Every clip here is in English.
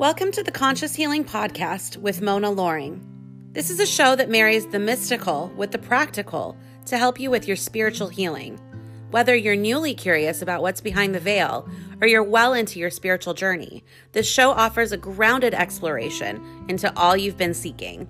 Welcome to the Conscious Healing Podcast with Mona Loring. This is a show that marries the mystical with the practical to help you with your spiritual healing. Whether you're newly curious about what's behind the veil or you're well into your spiritual journey, this show offers a grounded exploration into all you've been seeking.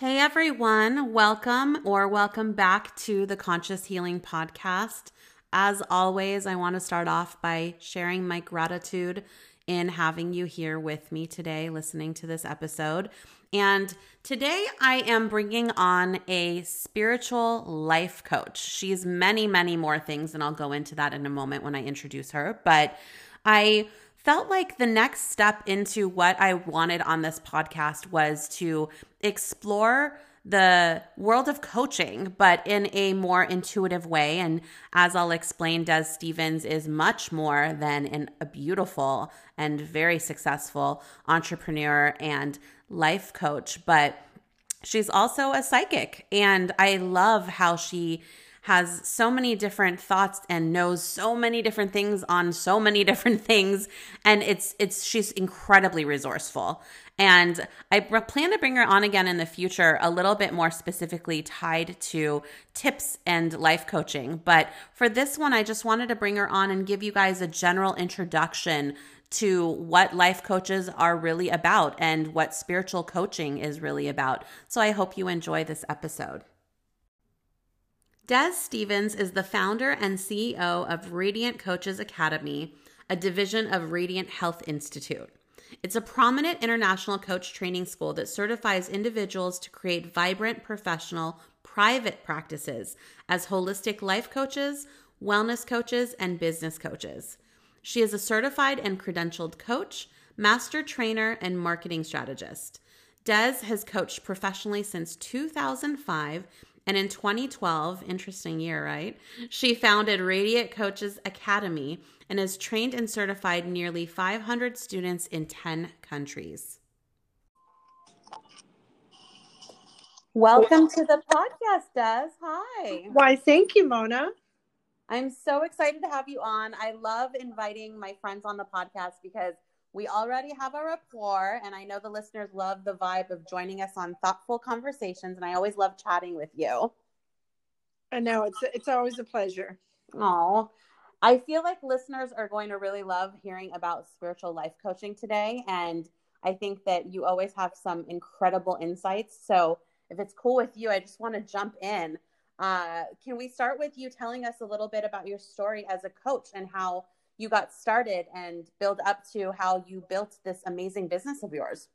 Hey everyone, welcome or welcome back to the Conscious Healing Podcast. As always, I want to start off by sharing my gratitude in having you here with me today, listening to this episode. And today I am bringing on a spiritual life coach. She's many, many more things, and I'll go into that in a moment when I introduce her. But I felt like the next step into what I wanted on this podcast was to explore the world of coaching, but in a more intuitive way. And as I'll explain, Dez Stephens is much more than an, a beautiful and very successful entrepreneur and life coach, but she's also a psychic. And I love how she has so many different thoughts and knows so many different things on so many different things. And it's it's she's incredibly resourceful. And I plan to bring her on again in the future a little bit more specifically tied to tips and life coaching. But for this one I just wanted to bring her on and give you guys a general introduction to what life coaches are really about and what spiritual coaching is really about. So I hope you enjoy this episode Dez Stephens is the founder and CEO of Radiant Coaches Academy, a division of Radiant Health Institute. It's a prominent international coach training school that certifies individuals to create vibrant, professional, private practices as holistic life coaches, wellness coaches, and business coaches. She is a certified and credentialed coach, master trainer, and marketing strategist. Dez has coached professionally since 2005 and in 2012, interesting year, right? She founded Radiant Coaches Academy and has trained and certified nearly 500 students in 10 countries. Welcome to the podcast, Dez. Hi. Why, thank you, Mona. I'm so excited to have you on. I love inviting my friends on the podcast because we already have a rapport, and I know the listeners love the vibe of joining us on thoughtful conversations. And I always love chatting with you. I know it's it's always a pleasure. Oh, I feel like listeners are going to really love hearing about spiritual life coaching today, and I think that you always have some incredible insights. So, if it's cool with you, I just want to jump in. Uh, can we start with you telling us a little bit about your story as a coach and how you got started and build up to how you built this amazing business of yours?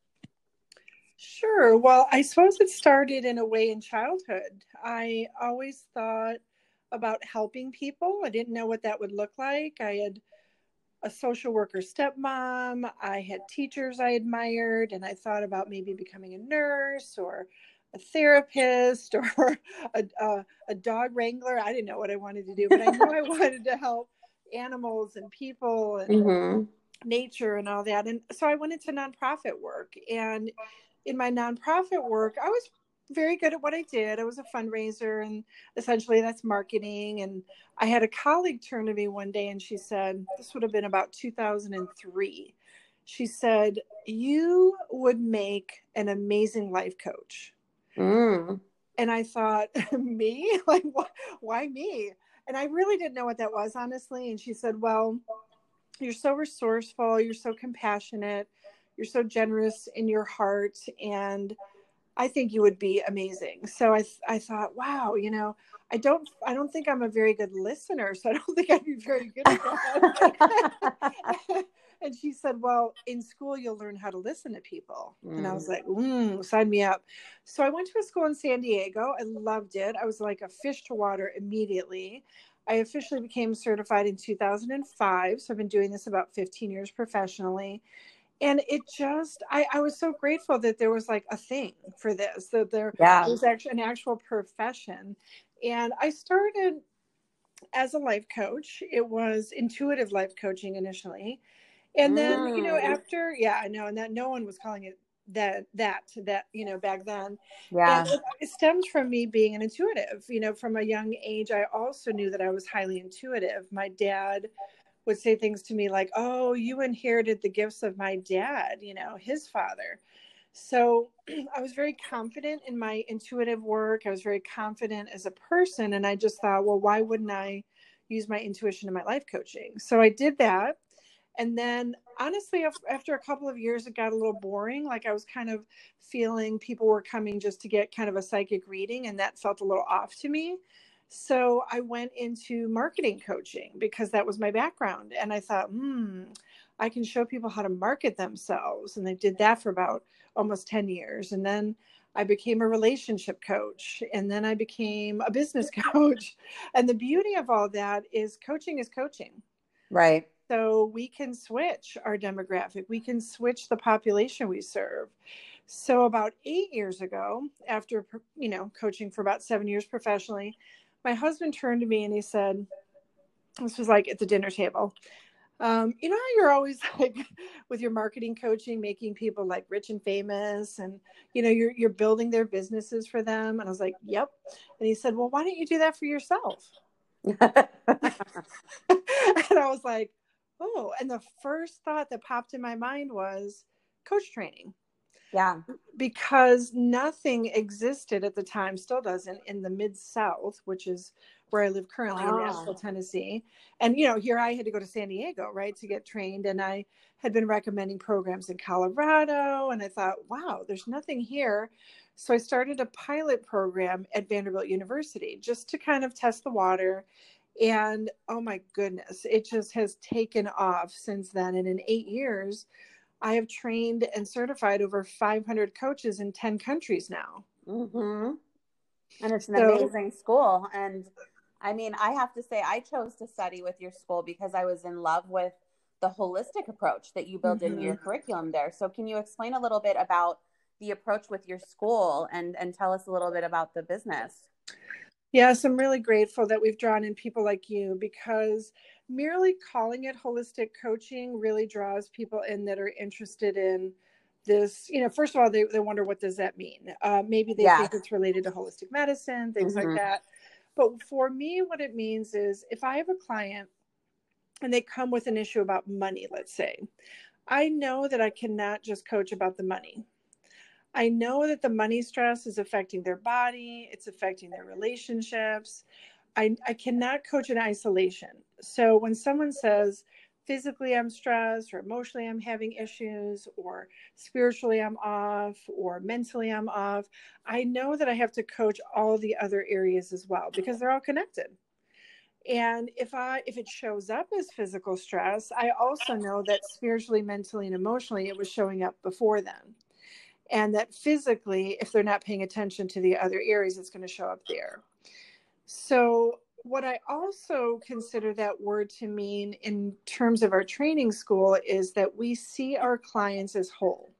Sure. Well, I suppose it started in a way in childhood. I always thought about helping people. I didn't know what that would look like. I had a social worker stepmom, I had teachers I admired, and I thought about maybe becoming a nurse or a therapist or a, a, a dog wrangler. I didn't know what I wanted to do, but I knew I wanted to help animals and people and mm-hmm. nature and all that. And so I went into nonprofit work. And in my nonprofit work, I was very good at what I did. I was a fundraiser, and essentially that's marketing. And I had a colleague turn to me one day and she said, This would have been about 2003. She said, You would make an amazing life coach. Mm. And I thought, Me? Like, wh- why me? And I really didn't know what that was, honestly. And she said, Well, you're so resourceful, you're so compassionate, you're so generous in your heart. And I think you would be amazing. So I, I thought, wow, you know, I don't, I don't think I'm a very good listener. So I don't think I'd be very good at that. and she said, well, in school, you'll learn how to listen to people. Mm. And I was mm. like, mm, sign me up. So I went to a school in San Diego. I loved it. I was like a fish to water immediately. I officially became certified in 2005. So I've been doing this about 15 years professionally and it just I, I was so grateful that there was like a thing for this that there yeah. was actually an actual profession and i started as a life coach it was intuitive life coaching initially and then mm. you know after yeah i know and that no one was calling it that that that you know back then. Yeah. it, it stems from me being an intuitive you know from a young age i also knew that i was highly intuitive. My dad would say things to me like oh you inherited the gifts of my dad you know his father. So i was very confident in my intuitive work. I was very confident as a person and i just thought well why wouldn't i use my intuition in my life coaching? So i did that and then honestly after a couple of years it got a little boring like i was kind of feeling people were coming just to get kind of a psychic reading and that felt a little off to me so i went into marketing coaching because that was my background and i thought hmm i can show people how to market themselves and i did that for about almost 10 years and then I became a relationship coach and then I became a business coach. And the beauty of all that is coaching is coaching. Right. So we can switch our demographic, we can switch the population we serve. So about eight years ago, after you know coaching for about seven years professionally, my husband turned to me and he said, "This was like at the dinner table." Um, you know how you're always like with your marketing coaching, making people like rich and famous, and you know you're you're building their businesses for them. And I was like, "Yep." And he said, "Well, why don't you do that for yourself?" and I was like, oh, and the first thought that popped in my mind was coach training. Yeah. Because nothing existed at the time, still doesn't, in the Mid South, which is where I live currently wow. in ah. Nashville, Tennessee. And, you know, here I had to go to San Diego, right, to get trained. And I had been recommending programs in Colorado. And I thought, wow, there's nothing here. So I started a pilot program at Vanderbilt University just to kind of test the water and oh my goodness, it just has taken off since then. And in eight years, I have trained and certified over 500 coaches in 10 countries now. Mm-hmm. And it's an so, amazing school. And I mean, I have to say, I chose to study with your school because I was in love with the holistic approach that you build mm-hmm. into your curriculum there. So, can you explain a little bit about the approach with your school and, and tell us a little bit about the business? Yes, I'm really grateful that we've drawn in people like you because merely calling it holistic coaching really draws people in that are interested in this. You know, first of all, they, they wonder what does that mean? Uh, maybe they yeah. think it's related to holistic medicine, things mm-hmm. like that. But for me, what it means is if I have a client and they come with an issue about money, let's say, I know that I cannot just coach about the money. I know that the money stress is affecting their body, it's affecting their relationships. I, I cannot coach in isolation. So when someone says, physically I'm stressed, or emotionally I'm having issues, or spiritually I'm off, or mentally I'm off, I know that I have to coach all the other areas as well because they're all connected. And if I if it shows up as physical stress, I also know that spiritually, mentally, and emotionally it was showing up before then and that physically if they're not paying attention to the other areas it's going to show up there. So what i also consider that word to mean in terms of our training school is that we see our clients as whole.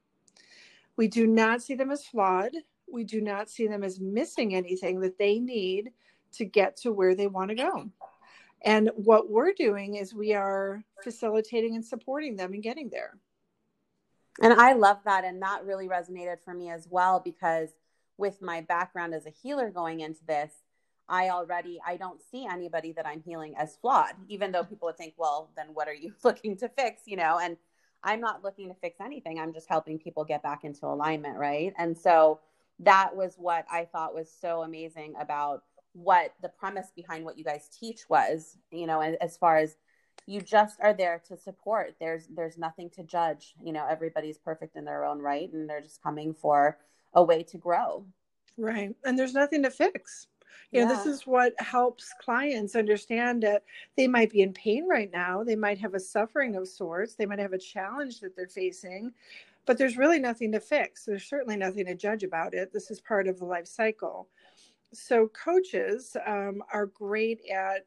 We do not see them as flawed. We do not see them as missing anything that they need to get to where they want to go. And what we're doing is we are facilitating and supporting them in getting there and I love that. And that really resonated for me as well because with my background as a healer going into this, I already I don't see anybody that I'm healing as flawed, even though people would think, well, then what are you looking to fix? You know, and I'm not looking to fix anything. I'm just helping people get back into alignment, right? And so that was what I thought was so amazing about what the premise behind what you guys teach was, you know, as far as you just are there to support. There's there's nothing to judge. You know everybody's perfect in their own right and they're just coming for a way to grow. Right. And there's nothing to fix. You know this is what helps clients understand that they might be in pain right now. They might have a suffering of sorts. They might have a challenge that they're facing but there's really nothing to fix. There's certainly nothing to judge about it. This is part of the life cycle. So coaches um, are great at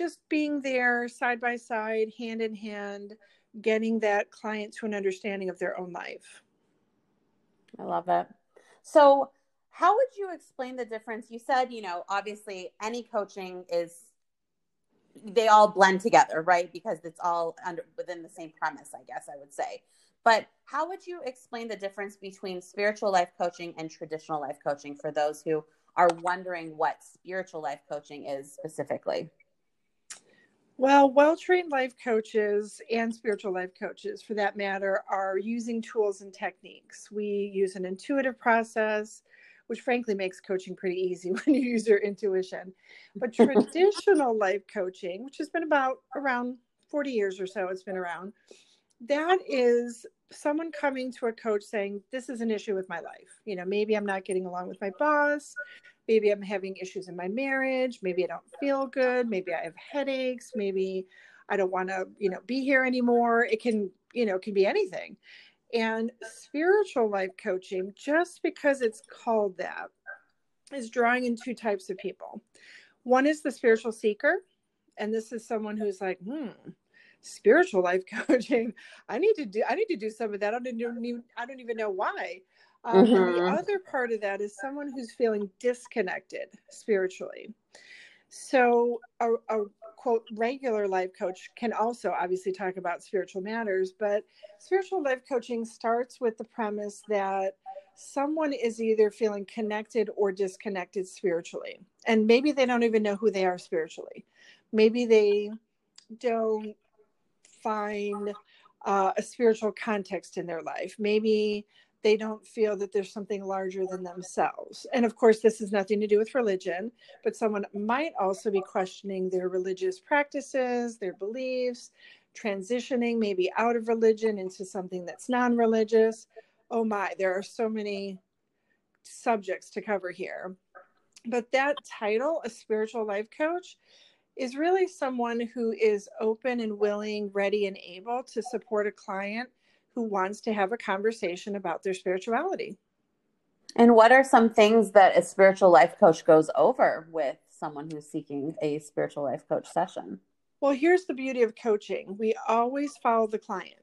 just being there side by side, hand in hand, getting that client to an understanding of their own life. I love it. So, how would you explain the difference? You said, you know, obviously any coaching is they all blend together, right? Because it's all under within the same premise, I guess I would say. But how would you explain the difference between spiritual life coaching and traditional life coaching for those who are wondering what spiritual life coaching is specifically? Well, well trained life coaches and spiritual life coaches, for that matter, are using tools and techniques. We use an intuitive process, which frankly makes coaching pretty easy when you use your intuition. But traditional life coaching, which has been about around 40 years or so, it's been around, that is someone coming to a coach saying, This is an issue with my life. You know, maybe I'm not getting along with my boss. Maybe i'm having issues in my marriage. Maybe i don't feel good. Maybe i have headaches. Maybe i don't want to you know be here anymore. It can you know can be anything. And spiritual life coaching just because it's called that is drawing in two types of people. One is the spiritual seeker and this is someone who's like hmm spiritual life coaching i need to do i need to do some of that i don't even i don't even know why um, mm-hmm. The other part of that is someone who's feeling disconnected spiritually. So, a, a, quote regular life coach can also obviously talk about spiritual matters, but spiritual life coaching starts with the premise that someone is either feeling connected or disconnected spiritually. And maybe they don't even know who they are spiritually. Maybe they don't find uh, a spiritual context in their life. Maybe they don't feel that there's something larger than themselves. And of course, this has nothing to do with religion, but someone might also be questioning their religious practices, their beliefs, transitioning maybe out of religion into something that's non religious. Oh my, there are so many subjects to cover here. But that title, a spiritual life coach, is really someone who is open and willing, ready, and able to support a client who wants to have a conversation about their spirituality. And what are some things that a spiritual life coach goes over with someone who's seeking a spiritual life coach session? Well, here's the beauty of coaching we always follow the client.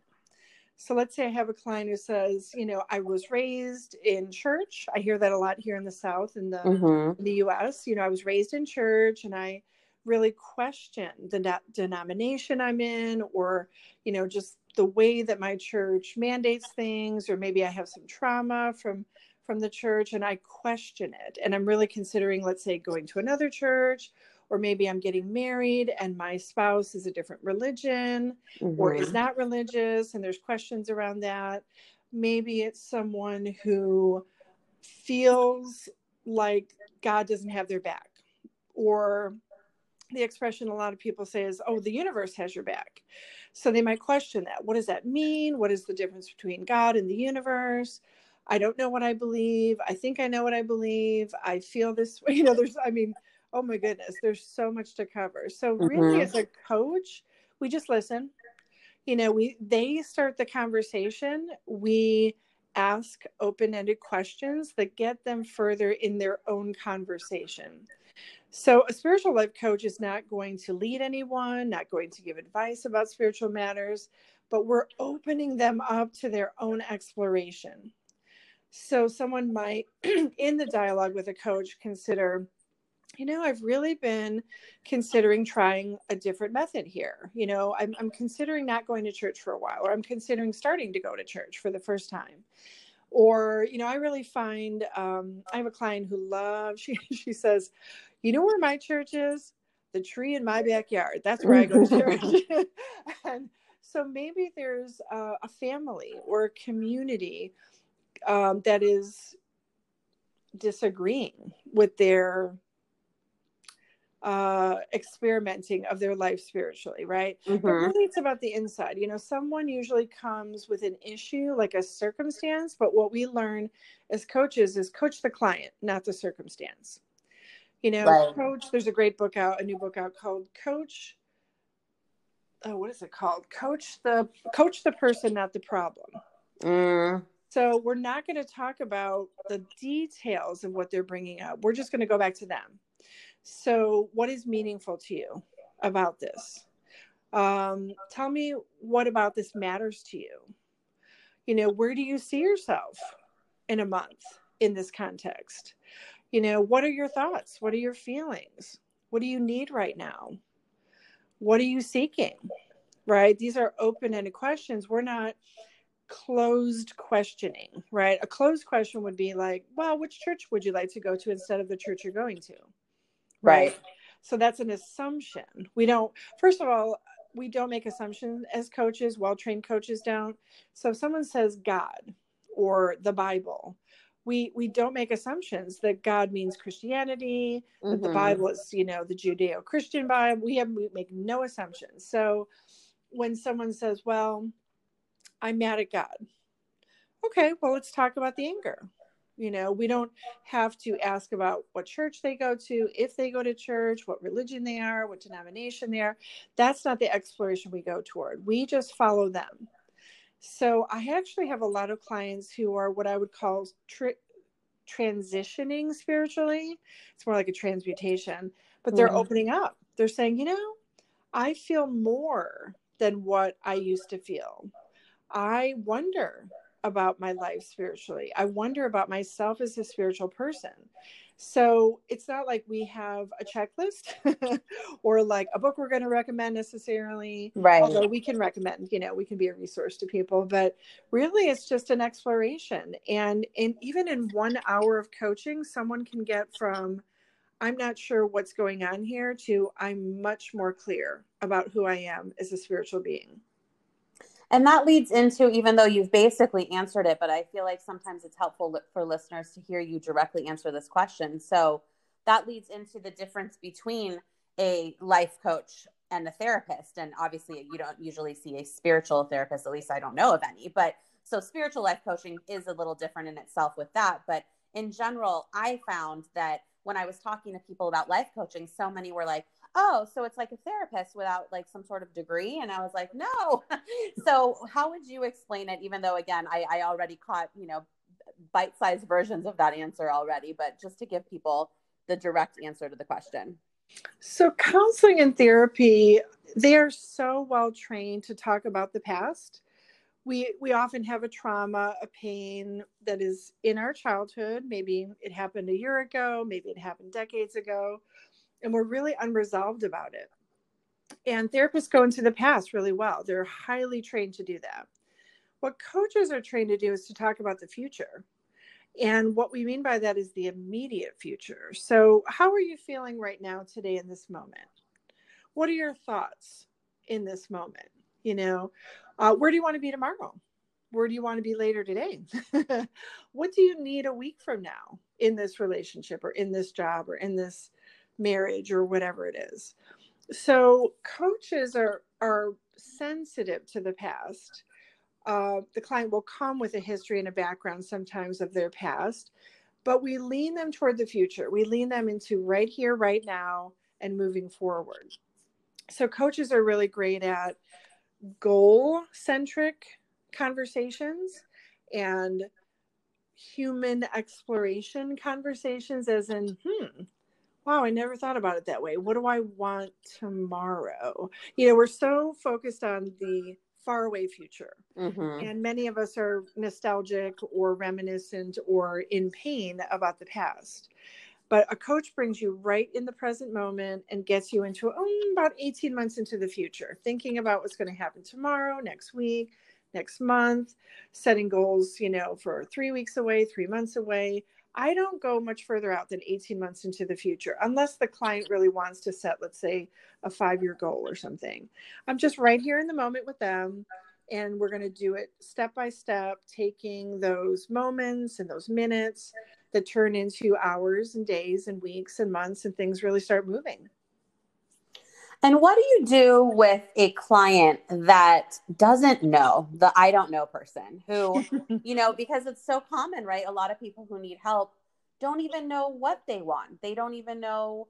So let's say I have a client who says, you know, I was raised in church. I hear that a lot here in the South in the, mm-hmm. in the US. You know, I was raised in church and I really question the denomination I'm in or, you know, just the way that my church mandates things or maybe i have some trauma from from the church and i question it and i'm really considering let's say going to another church or maybe i'm getting married and my spouse is a different religion mm-hmm. or is mm-hmm. not religious and there's questions around that maybe it's someone who feels like god doesn't have their back or the expression a lot of people say is oh the universe has your back so they might question that. What does that mean? What is the difference between God and the universe? I don't know what I believe. I think I know what I believe. I feel this way. You know, there's, I mean, oh my goodness, there's so much to cover. So really, mm-hmm. as a coach, we just listen. You know, we they start the conversation. We ask open-ended questions that get them further in their own conversation. So, a spiritual life coach is not going to lead anyone, not going to give advice about spiritual matters, but we're opening them up to their own exploration. So, someone might, in the dialogue with a coach, consider, you know, I've really been considering trying a different method here. You know, I'm, I'm considering not going to church for a while, or I'm considering starting to go to church for the first time or you know i really find um, i have a client who loves she, she says you know where my church is? The tree in my backyard. That's where I go to church. and so maybe there's a, a family or a community um, that is disagreeing with their uh experimenting of their life spiritually right mm-hmm. but really it's about the inside you know someone usually comes with an issue like a circumstance but what we learn as coaches is coach the client not the circumstance you know, right. coach, there's a great book out, a new book out called Coach. Oh, what is it called? Coach the coach the person, not the problem. Mm. So we're not going to talk about the details of what they're bringing up. We're just going to go back to them. So, what is meaningful to you about this? Um, tell me what about this matters to you. You know, where do you see yourself in a month in this context? You know what are your thoughts what are your feelings what do you need right now what are you seeking right these are open-ended questions we're not closed questioning, right? A closed question would be like, well, which church would you like to go to instead of the church you're going to? Right. right. So that's an assumption. We don't, first of all, we don't make assumptions as coaches, well trained coaches don't. So if someone says God or the Bible, we we don't make assumptions that God means Christianity, mm-hmm. that the mm-hmm. Bible is, you know, the Judeo-Christian Bible. We have we make no assumptions. So when someone says, Well, I'm mad at God. Okay, well, let's talk about the anger. You know, we don't have to ask about what church they go to, if they go to church, what religion they are, what denomination they are. That's not the exploration we go toward. We just follow them. So I actually have a lot of clients who are what I would call tri- transitioning spiritually. It's more like a transmutation, but they're mm-hmm. opening up. They're saying, you know, I feel more than what I used to feel. I wonder about my life spiritually. I wonder about myself as a spiritual person. So it's not like we have a checklist or like a book we're going to recommend necessarily. Right. Although we can recommend, you know, we can be a resource to people, but really it's just an exploration. And and even in one hour of coaching, someone can get from I'm not sure what's going on here to I'm much more clear about who I am as a spiritual being. And that leads into, even though you've basically answered it, but I feel like sometimes it's helpful for listeners to hear you directly answer this question. So that leads into the difference between a life coach and a therapist. And obviously, you don't usually see a spiritual therapist, at least I don't know of any. But so spiritual life coaching is a little different in itself with that. But in general, I found that when I was talking to people about life coaching, so many were like, oh, so it's like a therapist without like some sort of degree. And I was like, no. so how would you explain it? Even though, again, I, I already caught, you know, bite sized versions of that answer already, but just to give people the direct answer to the question. So, counseling and therapy, they are so well trained to talk about the past. We, we often have a trauma, a pain that is in our childhood. Maybe it happened a year ago, maybe it happened decades ago and we're really unresolved about it. And therapists go into the past really well. They're highly trained to do that. What coaches are trained to do is to talk about the future. And what we mean by that is the immediate future. So, how are you feeling right now, today, in this moment? What are your thoughts in this moment? You know, uh, where do you want to be tomorrow? Where do you want to be later today? what do you need a week from now in this relationship or in this job or in this marriage or whatever it is. So coaches are are sensitive to the past. Uh, the client will come with a history and a background sometimes of their past, but we lean them toward the future. We lean them into right here, right now, and moving forward. So coaches are really great at goal centric conversations and human exploration conversations as in hmm wow, I never thought about it that way. What do I want tomorrow? You know, we're so focused on the faraway future. Mm-hmm. And many of us are nostalgic or reminiscent or in pain about the past. But a coach brings you right in the present moment and gets you into oh, about 18 months into the future, thinking about what's going to happen tomorrow, next week, next month, setting goals, you know, for three weeks away, three months away. I don't go much further out than 18 months into the future, unless the client really wants to set, let's say, a five year goal or something. I'm just right here in the moment with them. And we're going to do it step by step, taking those moments and those minutes that turn into hours and days and weeks and months, and things really start moving. And what do you do with a client that doesn't know the I don't know person who, you know, because it's so common, right? A lot of people who need help don't even know what they want. They don't even know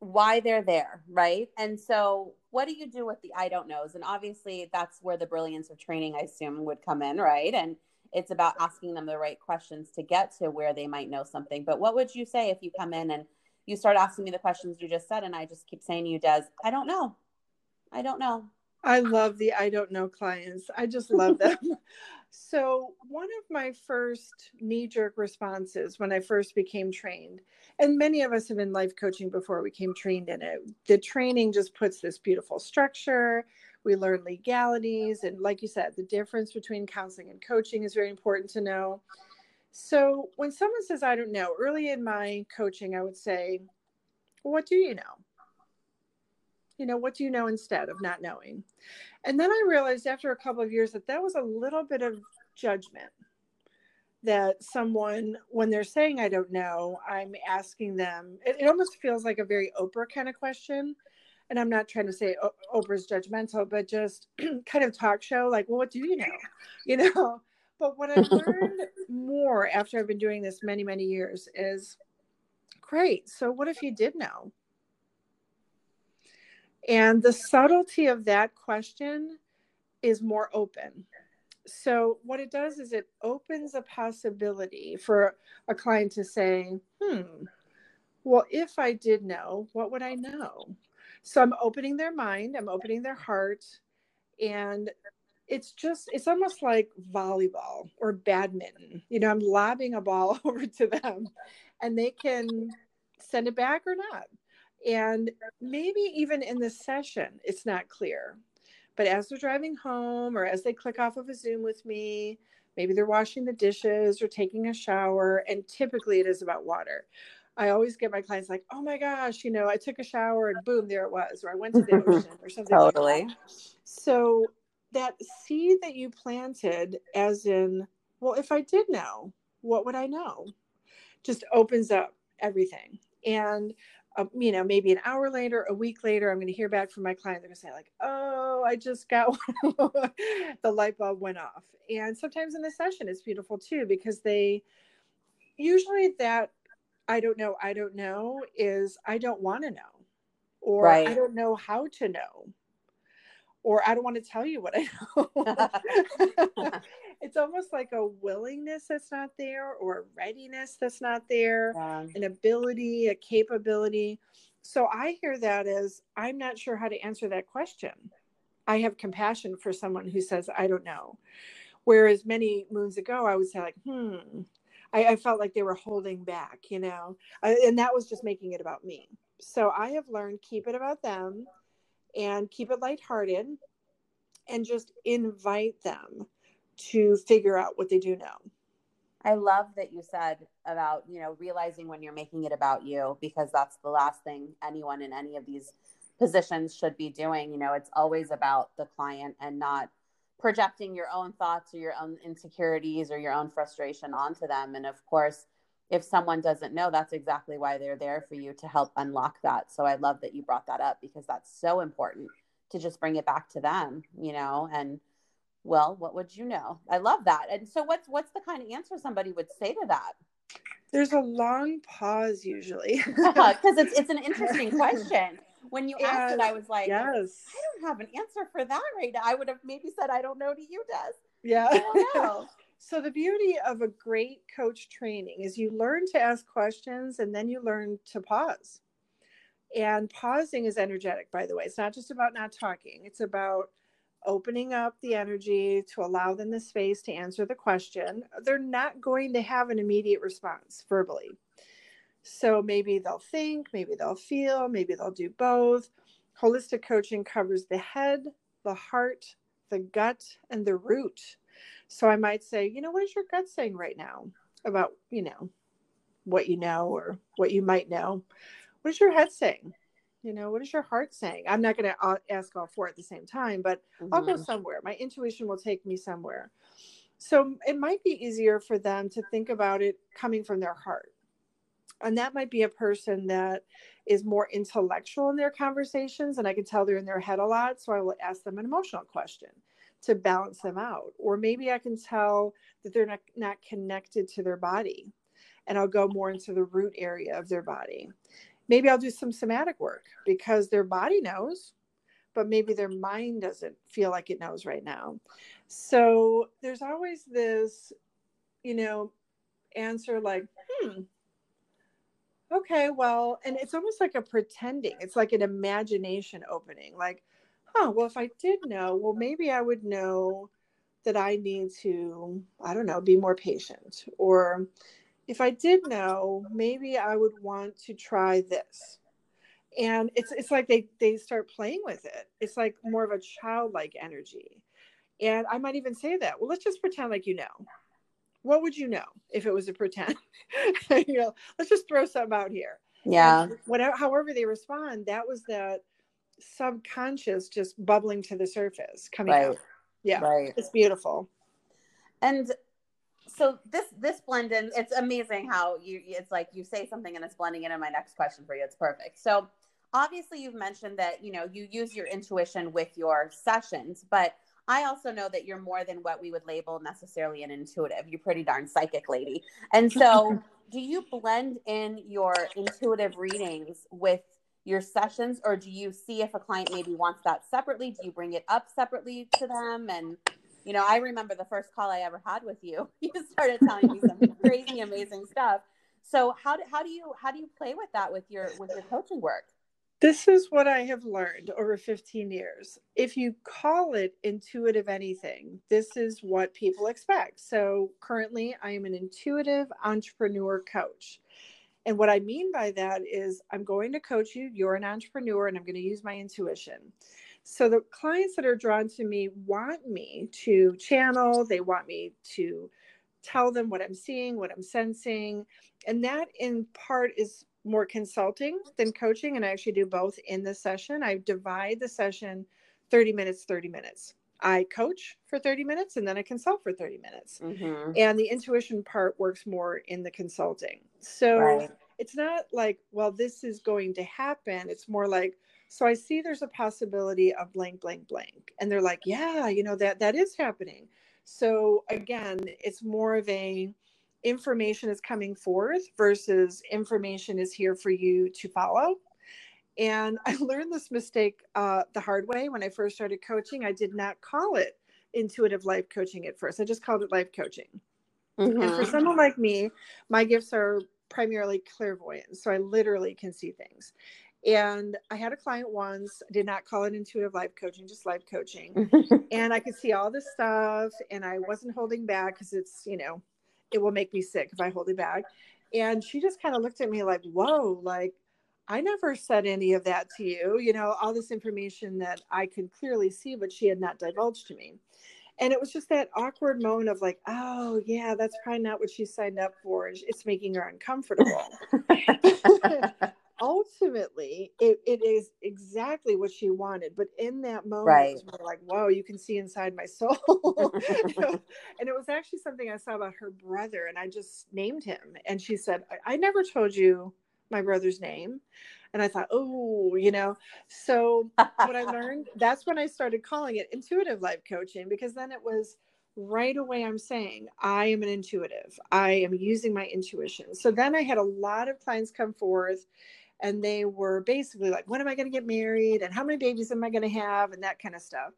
why they're there, right? And so, what do you do with the I don't knows? And obviously, that's where the brilliance of training, I assume, would come in, right? And it's about asking them the right questions to get to where they might know something. But what would you say if you come in and you start asking me the questions you just said, and I just keep saying to you, Dez, I don't know. I don't know. I love the I don't know clients. I just love them. so, one of my first knee jerk responses when I first became trained, and many of us have been life coaching before we came trained in it, the training just puts this beautiful structure. We learn legalities. And like you said, the difference between counseling and coaching is very important to know. So when someone says, I don't know, early in my coaching, I would say, what do you know? You know, what do you know instead of not knowing? And then I realized after a couple of years that that was a little bit of judgment that someone when they're saying i don't know i'm asking them it, it, almost feels like a very oprah kind of question and i'm not trying to say oprah's judgmental but just kind of talk show like well what do you know you know but what i've learned more after i've been doing this many many years is great so what if you did know? And the subtlety of that question is more open. So what it does is it opens a possibility for a client to say hmm well if i did know what would i know? So i'm opening their mind i'm opening their heart and it's just it's almost like volleyball or badminton you know i'm lobbing a ball over to them and they can send it back or not and maybe even in the session it's not clear but as they're driving home or as they click off of a Zoom with me, maybe they're washing the dishes or taking a shower, and typically it is about water. I always get my clients like, oh my gosh, you know, I took a shower and boom, there it was, or I went to the ocean or something. totally. Like so that seed that you planted, as in, well, if I did know, what would I know? Just opens up everything. And uh, you know, maybe an hour later, a week later, I'm going to hear back from my client. They're going to say, like, oh, I just got the light bulb went off. And sometimes in the session, it's beautiful too, because they usually that I don't know, I don't know is I don't want to know, or right. I don't know how to know, or I don't want to tell you what I know. it's almost like a willingness that's not there or a readiness that's not there yeah. an ability a capability. So i hear that as i'm not sure how to answer that question. I have compassion for someone who says i don't know whereas many moons ago i would say like hmm i, I felt like they were holding back you know? I, and that was just making it about me. So i have learned keep it about them and keep it lighthearted and just invite them to figure out what they do know. I love that you said about, you know, realizing when you're making it about you, because that's the last thing anyone in any of these positions should be doing. You know, it's always about the client and not projecting your own thoughts or your own insecurities or your own frustration onto them. And of course, if someone doesn't know, that's exactly why they're there for you to help unlock that. So I love that you brought that up because that's so important to just bring it back to them, you know, and well what would you know? I love that. And so what's what's the kind of answer somebody would say to that? There's a long pause usually. Because it's, it's an interesting question. When you yes, asked it i was like yes. I don't have an answer for that right now. I would have maybe said i don't know to you Dez. Yeah so the beauty of a great coach training is you learn to ask questions and then you learn to pause and pausing is energetic by the way it's not just about not talking it's about opening up the energy to allow them the space to answer the question, they're not going to have an immediate response verbally. So maybe they'll think, maybe they'll feel, maybe they'll do both. Holistic coaching covers the head, the heart, the gut, and the root. So I might say, you know, what is your gut saying right now about, you know, what you know or what you might know? What is your head saying? you know what is your heart saying i'm not going to ask all four at the same time but mm-hmm. i'll go mm-hmm. somewhere my intuition will take me somewhere so it might be easier for them to think about it coming from their heart and that might be a person that is more intellectual in their conversations and i can tell they're in their head a lot so i will ask them an emotional question to balance them out or maybe i can tell that they're not, not connected to their body and i'll go more into the root area of their body maybe I'll do some somatic work because their body knows, but maybe their mind doesn't feel like it knows right now. So there's always this, you know, answer like, hmm, okay, well, and it's almost like a pretending, it's like an imagination opening, like, huh, well, if I did know, well, maybe I would know that I need to, I don't know, be more patient. Or if I did know, maybe I would want to try this. and it's it's like they they start playing with it. It's like more of a childlike energy. And i might even say that well let's just pretend like you know. What would you know if it was a pretend? You know let's just throw something out here. Yeah. And whatever however they respond that was that subconscious just bubbling to the surface coming right. Out yeah right. it's beautiful. And so this this blend in it's amazing how you it's like you say something and it's blending into my next question for you. It's perfect. So obviously you've mentioned that you know you use your intuition with your sessions but i also know that you're more than what we would label necessarily an intuitive. You're pretty darn psychic lady. And so do you blend in your intuitive readings with your sessions or do you see if a client maybe wants that separately do you bring it up separately to them and you know i remember the first call i ever had with you you started telling me some crazy amazing stuff so how do, how do you how do you play with that with your with your coaching work This is what I have learned over 15 years. If you call it intuitive anything, this is what people expect. So currently, I am an intuitive entrepreneur coach. And what I mean by that is, I'm going to coach you. You're an entrepreneur, and I'm going to use my intuition. So the clients that are drawn to me want me to channel, they want me to tell them what I'm seeing, what I'm sensing. And that in part is more consulting than coaching. And I actually do both in the session. I divide the session 30 minutes, 30 minutes. I coach for 30 minutes and then I consult for 30 minutes. mm-hmm. And the intuition part works more in the consulting. So right it's not like, well, this is going to happen. It's more like, so I see there's a possibility of blank, blank, blank. And they're like, yeah, you know, that that is happening. So again, it's more of a information is coming forth versus information is here for you to follow. And I learned this mistake uh, the hard way when I first started coaching. I did not call it intuitive life coaching at first. I just called it life coaching. And for Mhm. someone like me, my gifts are primarily clairvoyance. So I literally can see things. And I had a client once, I did not call it intuitive life coaching, just life coaching. And I could see all this stuff and I wasn't holding back because it's, you know, it will make me sick if I hold it back. And she just kind of looked at me like, whoa, like I never said any of that to you, you know, all this information that I could clearly see, but she had not divulged to me. And it was just that awkward moment of like, oh, yeah, that's probably not what she signed up for. It's making her uncomfortable. Ultimately, it, it is exactly what she wanted. But in that moment, Right. like, whoa, you can see inside my soul. And it was actually something I saw about her brother, and I just named him. And she said, I, I never told you my brother's name. And I thought, oh, you know. So what I learned, that's when I started calling it intuitive life coaching because then it was right away I'm saying, I am an intuitive. I am using my intuition. So then I had a lot of clients come forth and they were basically like, when am I going to get married? And how many babies am I going to have? And that kind of stuff.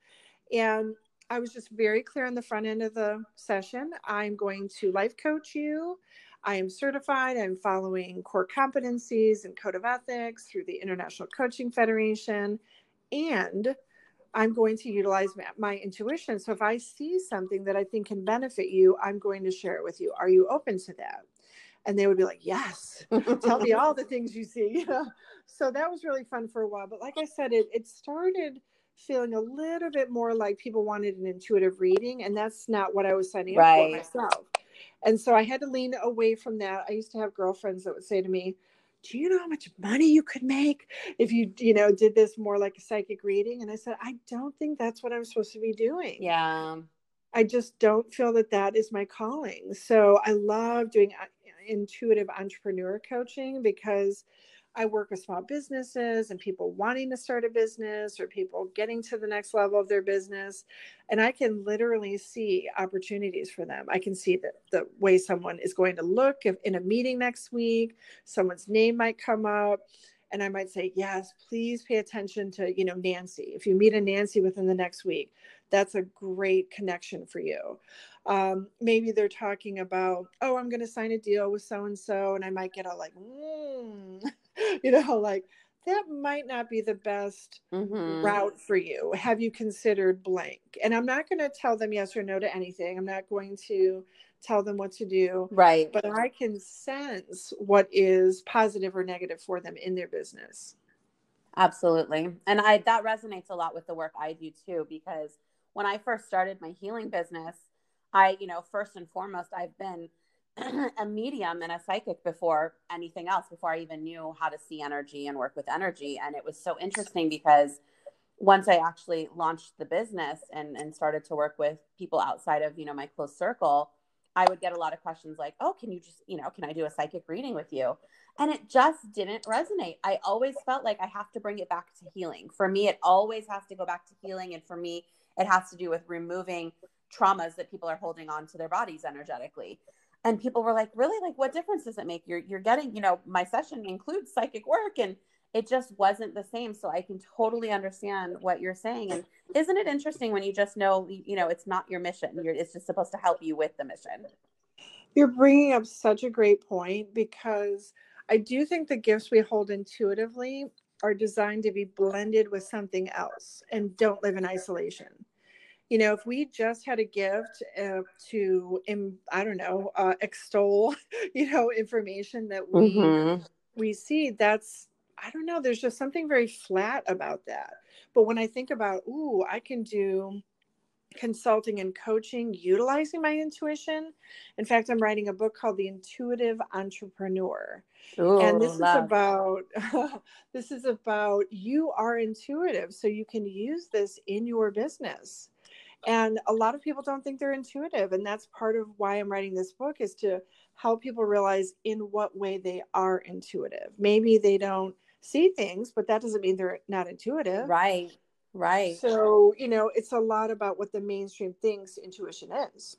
And I was just very clear on the front end of the session. I'm going to life coach you. I am certified. I'm following core competencies and code of ethics through the International Coaching Federation. And I'm going to utilize my, intuition. So if I see something that I think can benefit you, I'm going to share it with you. Are you open to that? And they would be like, yes, tell me all the things you see. So that was really fun for a while. But like I said, it, it started feeling a little bit more like people wanted an intuitive reading. And that's not what I was signing up for myself. And so I had to lean away from that. I used to have girlfriends that would say to me, do you know how much money you could make if you you know did this more like a psychic reading? And i said i don't think that's what i'm supposed to be doing. Yeah. I just don't feel that that is my calling. So i love doing uh, intuitive entrepreneur coaching because i work with small businesses and people wanting to start a business or people getting to the next level of their business and i can literally see opportunities for them. I can see the, the way someone is going to look if, in a meeting next week someone's name might come up and i might say yes please pay attention to you know nancy. If you meet a nancy within the next week that's a great connection for you. Um, maybe they're talking about oh i'm going to sign a deal with so and so and i might get a like mm, you know like that might not be the best Mhm. route for you. Have you considered blank? And i'm not going to tell them yes or no to anything. I'm not going to tell them what to do. Right. But i can sense what is positive or negative for them in their business. Absolutely. And I that resonates a lot with the work I do too because when I first started my healing business, I, you know, first and foremost, I've been a medium and a psychic before anything else, before I even knew how to see energy and work with energy. And it was so interesting because once I actually launched the business and, and started to work with people outside of, you know, my close circle, I would get a lot of questions like, oh, can you just, you know, can I do a psychic reading with you? And it just didn't resonate. I always felt like I have to bring it back to healing. For me, it always has to go back to healing. And for me, it has to do with removing traumas that people are holding on to their bodies energetically. And people were like, really? Like, what difference does it make? You're, you're getting, you know, my session includes psychic work and it just wasn't the same. So I can totally understand what you're saying. And isn't it interesting when you just know, you know, it's not your mission, you're, it's just supposed to help you with the mission? You're bringing up such a great point because I do think the gifts we hold intuitively are designed to be blended with something else and don't live in isolation you know if we just had a gift uh, to i don't know uh, extol you know information that we mm-hmm. we see that's i don't know there's just something very flat about that but when i think about ooh i can do consulting and coaching utilizing my intuition in fact i'm writing a book called the intuitive entrepreneur Ooh, and this love. is about this is about you are intuitive so you can use this in your business and a lot of people don't think they're intuitive and that's part of why i'm writing this book is to help people realize in what way they are intuitive. Maybe they don't see things but that doesn't mean they're not intuitive. Right right. So you know it's a lot about what the mainstream thinks intuition is.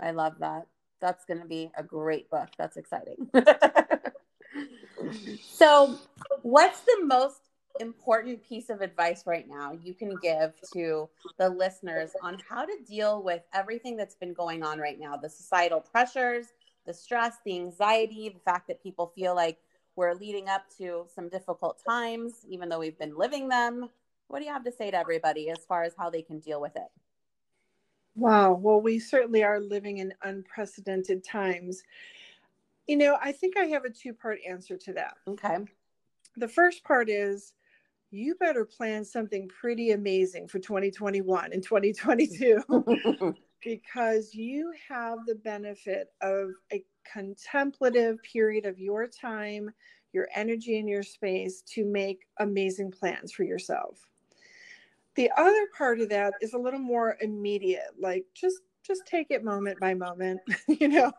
I love that. That's going to be a great book. That's exciting. So what's the most important piece of advice right now you can give to the listeners on how to deal with everything that's been going on right now the societal pressures, the stress, the anxiety, the fact that people feel like we're leading up to some difficult times, even though we've been living them? What do you have to say to everybody as far as how they can deal with it? Wow. Well, we certainly are living in unprecedented times. You know, I think I have a two part answer to that. Okay. The first part is you better plan something pretty amazing for 2021 and 2022 because you have the benefit of a contemplative period of your time, your energy, and your space to make amazing plans for yourself. The other part of that is a little more immediate, like just just take it moment by moment. you know,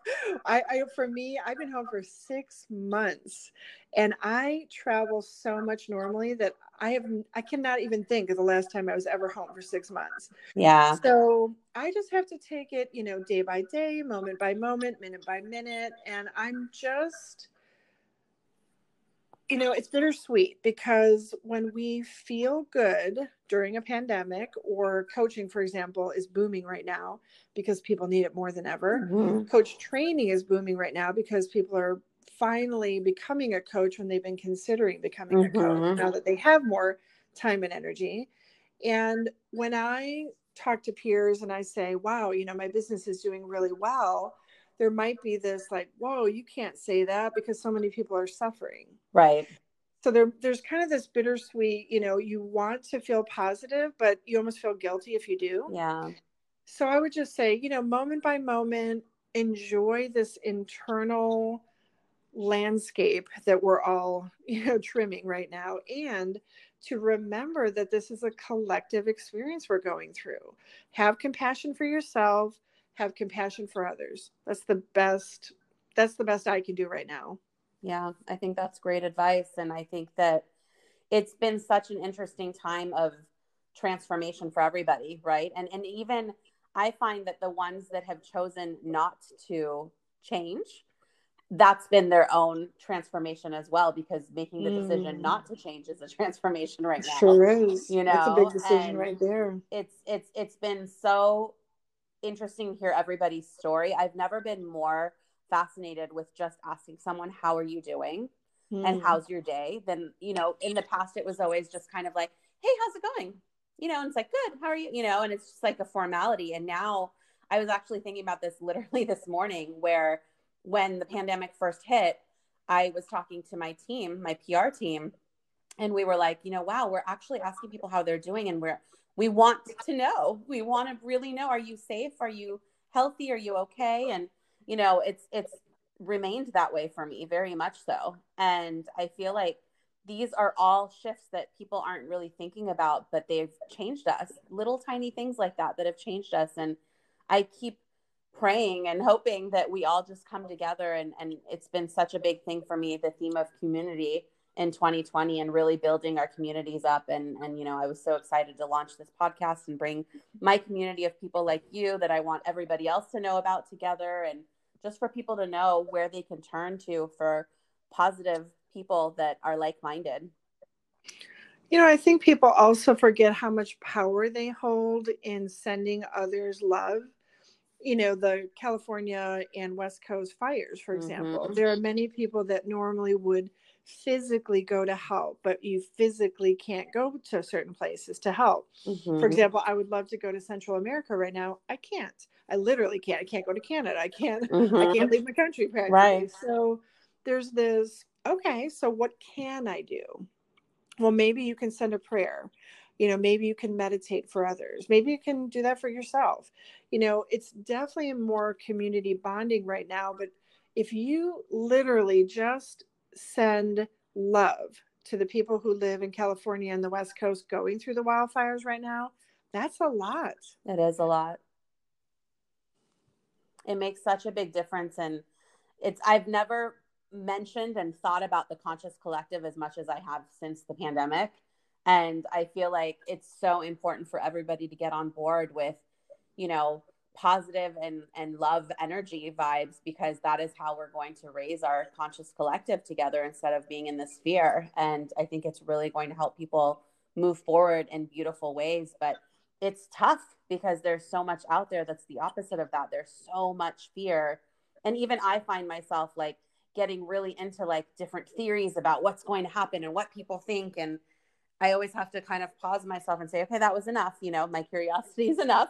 I, I, for me, I've been home for six months and I travel so much normally that I have I cannot even think of the last time I was ever home for six months. Yeah. So I just have to take it, you know, day by day, moment by moment, minute by minute. And I'm just you know, it's bittersweet because when we feel good during a pandemic or coaching, for example, is booming right now because people need it more than ever. Mm-hmm. Coach training is booming right now because people are finally becoming a coach when they've been considering becoming mm-hmm. a coach mm-hmm. now that they have more time and energy. And when I talk to peers and I say, wow, you know, my business is doing really well, there might be this like, whoa, you can't say that because so many people are suffering. Right. So there, there's kind of this bittersweet, you know, you want to feel positive, but you almost feel guilty if you do. Yeah. So I would just say, you know, moment by moment, enjoy this internal landscape that we're all, you know, trimming right now. And to remember that this is a collective experience we're going through. Have compassion for yourself, have compassion for others. That's the best that's the best I can do right now. Yeah, I think that's great advice and I think that it's been such an interesting time of transformation for everybody, right? And and even I find that the ones that have chosen not to change that's been their own transformation as well because making the decision mm. not to change is a transformation right now. Sure is. You know, it's a big decision and right there. It's it's it's been so interesting to hear everybody's story. I've never been more fascinated with just asking someone, "How are you doing?" Mm. and "How's your day?" Than you know, in the past it was always just kind of like, "Hey, how's it going?" You know, and it's like, "Good. How are you?" You know, and it's just like a formality. And now I was actually thinking about this literally this morning, where when the pandemic first hit, I was talking to my team, my PR team, and we were like, you know, wow, we're actually asking people how they're doing and we're we want to know. We want to really know are you safe? Are you healthy? Are you okay? And you know, it's it's remained that way for me very much so. And I feel like these are all shifts that people aren't really thinking about, but they've changed us. Little tiny things like that that have changed us and I keep praying and hoping that we all just come together and and it's been such a big thing for me the theme of community in 2020 and really building our communities up and and you know I was so excited to launch this podcast and bring my community of people like you that I want everybody else to know about together and just for people to know where they can turn to for positive people that are like-minded. You know, I think people also forget how much power they hold in sending others love. You know, the California and West Coast fires, for example. Mm-hmm. There are many people that normally would physically go to help, but you physically can't go to certain places to help. Mm-hmm. For example, I would love to go to Central America right now. I can't. I literally can't. I can't go to Canada. I can't. Mm-hmm. I can't leave my country practically. Right. So there's this. Okay, so what can I do? Well, maybe you can send a prayer. You know, maybe you can meditate for others. Maybe you can do that for yourself. You know, it's definitely more community bonding right now. But if you literally just send love to the people who live in California and the West Coast going through the wildfires right now, that's a lot. It is a lot. It makes such a big difference. And it's, I've never mentioned and thought about the conscious collective as much as I have since the pandemic. And I feel like it's so important for everybody to get on board with, you know, positive and and love energy vibes because that is how we're going to raise our conscious collective together instead of being in this fear. And i think it's really going to help people move forward in beautiful ways. But it's tough because there's so much out there that's the opposite of that. There's so much fear. And even i find myself like getting really into like different theories about what's going to happen and what people think. And I always have to kind of pause myself and say, okay, that was enough. You know, my curiosity is enough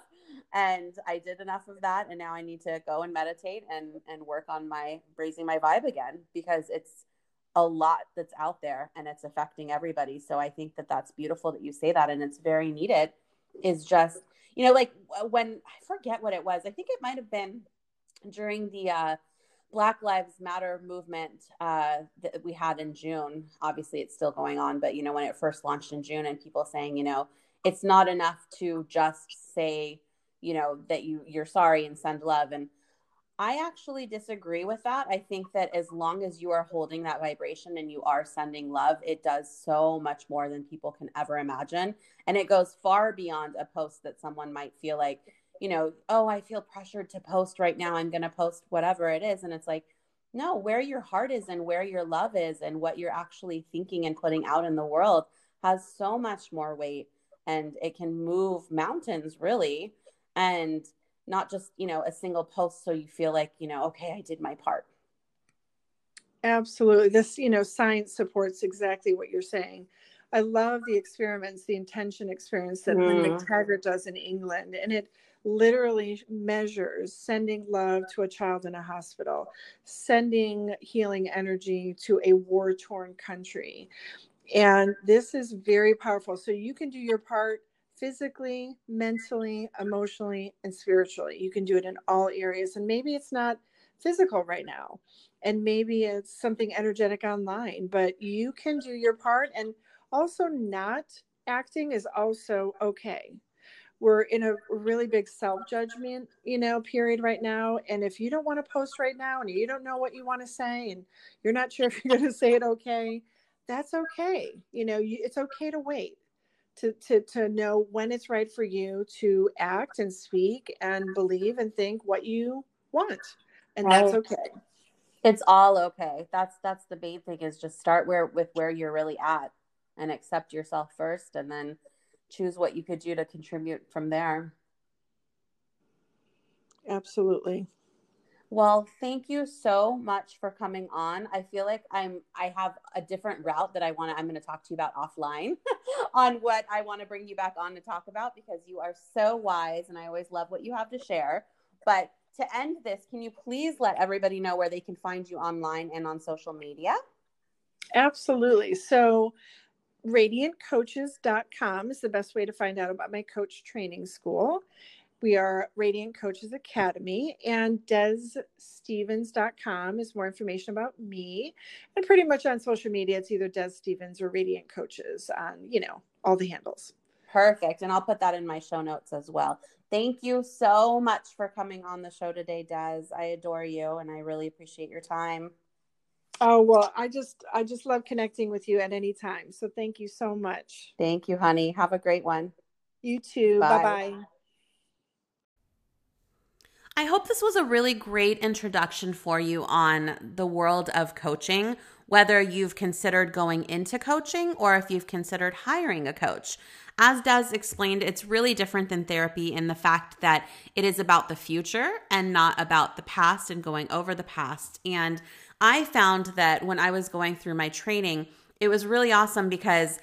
and I did enough of that and now I need to go and meditate and and work on my raising my vibe again because it's a lot that's out there and it's affecting everybody so I think that that's beautiful that you say that and it's very needed is just you know like when I forget what it was I think it might have been during the uh Black Lives Matter movement uh, that we had in June. Obviously, it's still going on, but you know, when it first launched in June, and people saying, you know, it's not enough to just say you know that you you're sorry and send love and I actually disagree with that. I think that as long as you are holding that vibration and you are sending love, it does so much more than people can ever imagine. And it goes far beyond a post that someone might feel like, you know, oh, I feel pressured to post right now. I'm going to post whatever it is. And it's like, no, where your heart is and where your love is and what you're actually thinking and putting out in the world has so much more weight and it can move mountains, really and not just you know a single post so you feel like you know okay i did my part absolutely this you know science supports exactly what you're saying i love the experiments the intention experiments that mm. lynne mm-hmm. mctaggart does in england and it literally measures sending love to a child in a hospital sending healing energy to a war torn country and this is very powerful so you can do your part physically, mentally, emotionally, and spiritually. You can do it in all areas. And maybe it's not physical right now, and maybe it's something energetic online, but you can do your part. And also, not acting is also okay. We're in a really big self judgment, you know, period right now. And if you don't want to post right now and you don't know what you want to say and you're not sure if you're going to say it okay, that's okay. You know, you, it's okay to wait to, to, to know when it's right for you to act and speak and believe and think what you want. And right. that's okay. It's all okay. That's that's the main thing is just start where with where you're really at and accept yourself first and then choose what you could do to contribute from there. Absolutely. Well, thank you so much for coming on. I feel like I'm I have a different route that I want to I'm going to talk to you about offline on what I want to bring you back on to talk about because you are so wise and I always love what you have to share. But to end this, can you please let everybody know where they can find you online and on social media? Absolutely. So radiantcoaches.com is the best way to find out about my coach training school. We are Radiant Coaches Academy, and DezStephens.com is more information about me. And pretty much on social media, it's either Dez Stephens or Radiant Coaches on, you know, all the handles. Perfect. And I'll put that in my show notes as well. Thank you so much for coming on the show today, Dez. I adore you and I really appreciate your time. Oh well, I just I just love connecting with you at any time. So thank you so much. Thank you, honey. Have a great one. You too. Bye bye. I hope this was a really great introduction for you on the world of coaching, whether you've considered going into coaching or if you've considered hiring a coach. As Dez explained, it's really different than therapy in the fact that it is about the future and not about the past and going over the past. And I found that when I was going through my training, it was really awesome because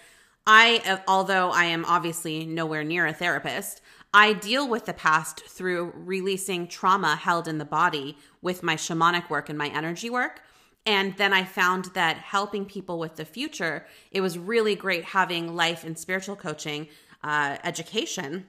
I, although I am obviously nowhere near a therapist, I deal with the past through releasing trauma held in the body with my shamanic work and my energy work. And then I found that helping people with the future, it was really great having life and spiritual coaching uh, education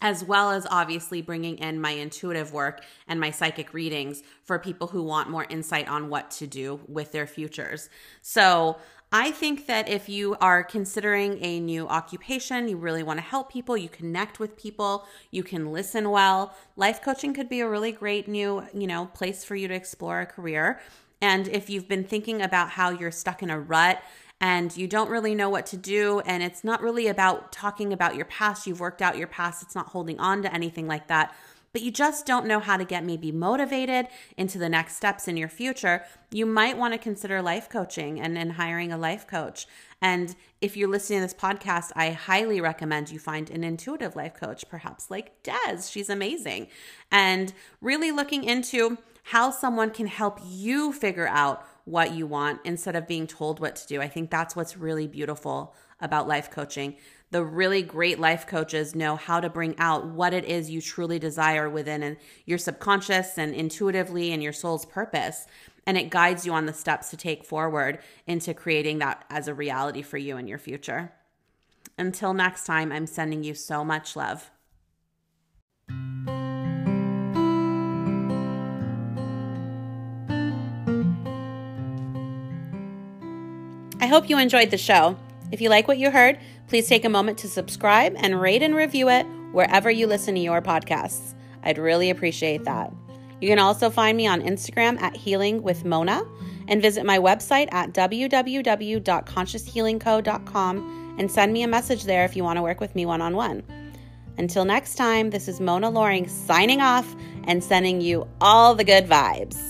as well as obviously bringing in my intuitive work and my psychic readings for people who want more insight on what to do with their futures. So, I think that if you are considering a new occupation, you really want to help people, you connect with people, you can listen well, life coaching could be a really great new, you know, place for you to explore a career. And if you've been thinking about how you're stuck in a rut and you don't really know what to do, and it's not really about talking about your past, you've worked out your past, it's not holding on to anything like that, but you just don't know how to get maybe motivated into the next steps in your future, you might want to consider life coaching and, and hiring a life coach. And if you're listening to this podcast, I highly recommend you find an intuitive life coach, perhaps like Dez. She's amazing. And really looking into how someone can help you figure out what you want instead of being told what to do. I think that's what's really beautiful about life coaching. The really great life coaches know how to bring out what it is you truly desire within and your subconscious and intuitively and your soul's purpose. And it guides you on the steps to take forward into creating that as a reality for you in your future. Until next time, I'm sending you so much love. I hope you enjoyed the show. If you like what you heard, please take a moment to subscribe and rate and review it wherever you listen to your podcasts. I'd really appreciate that. You can also find me on Instagram at Healing with Mona and visit my website at www.conscioushealingco.com and send me a message there if you want to work with me one on one. Until next time, this is Mona Loring signing off and sending you all the good vibes.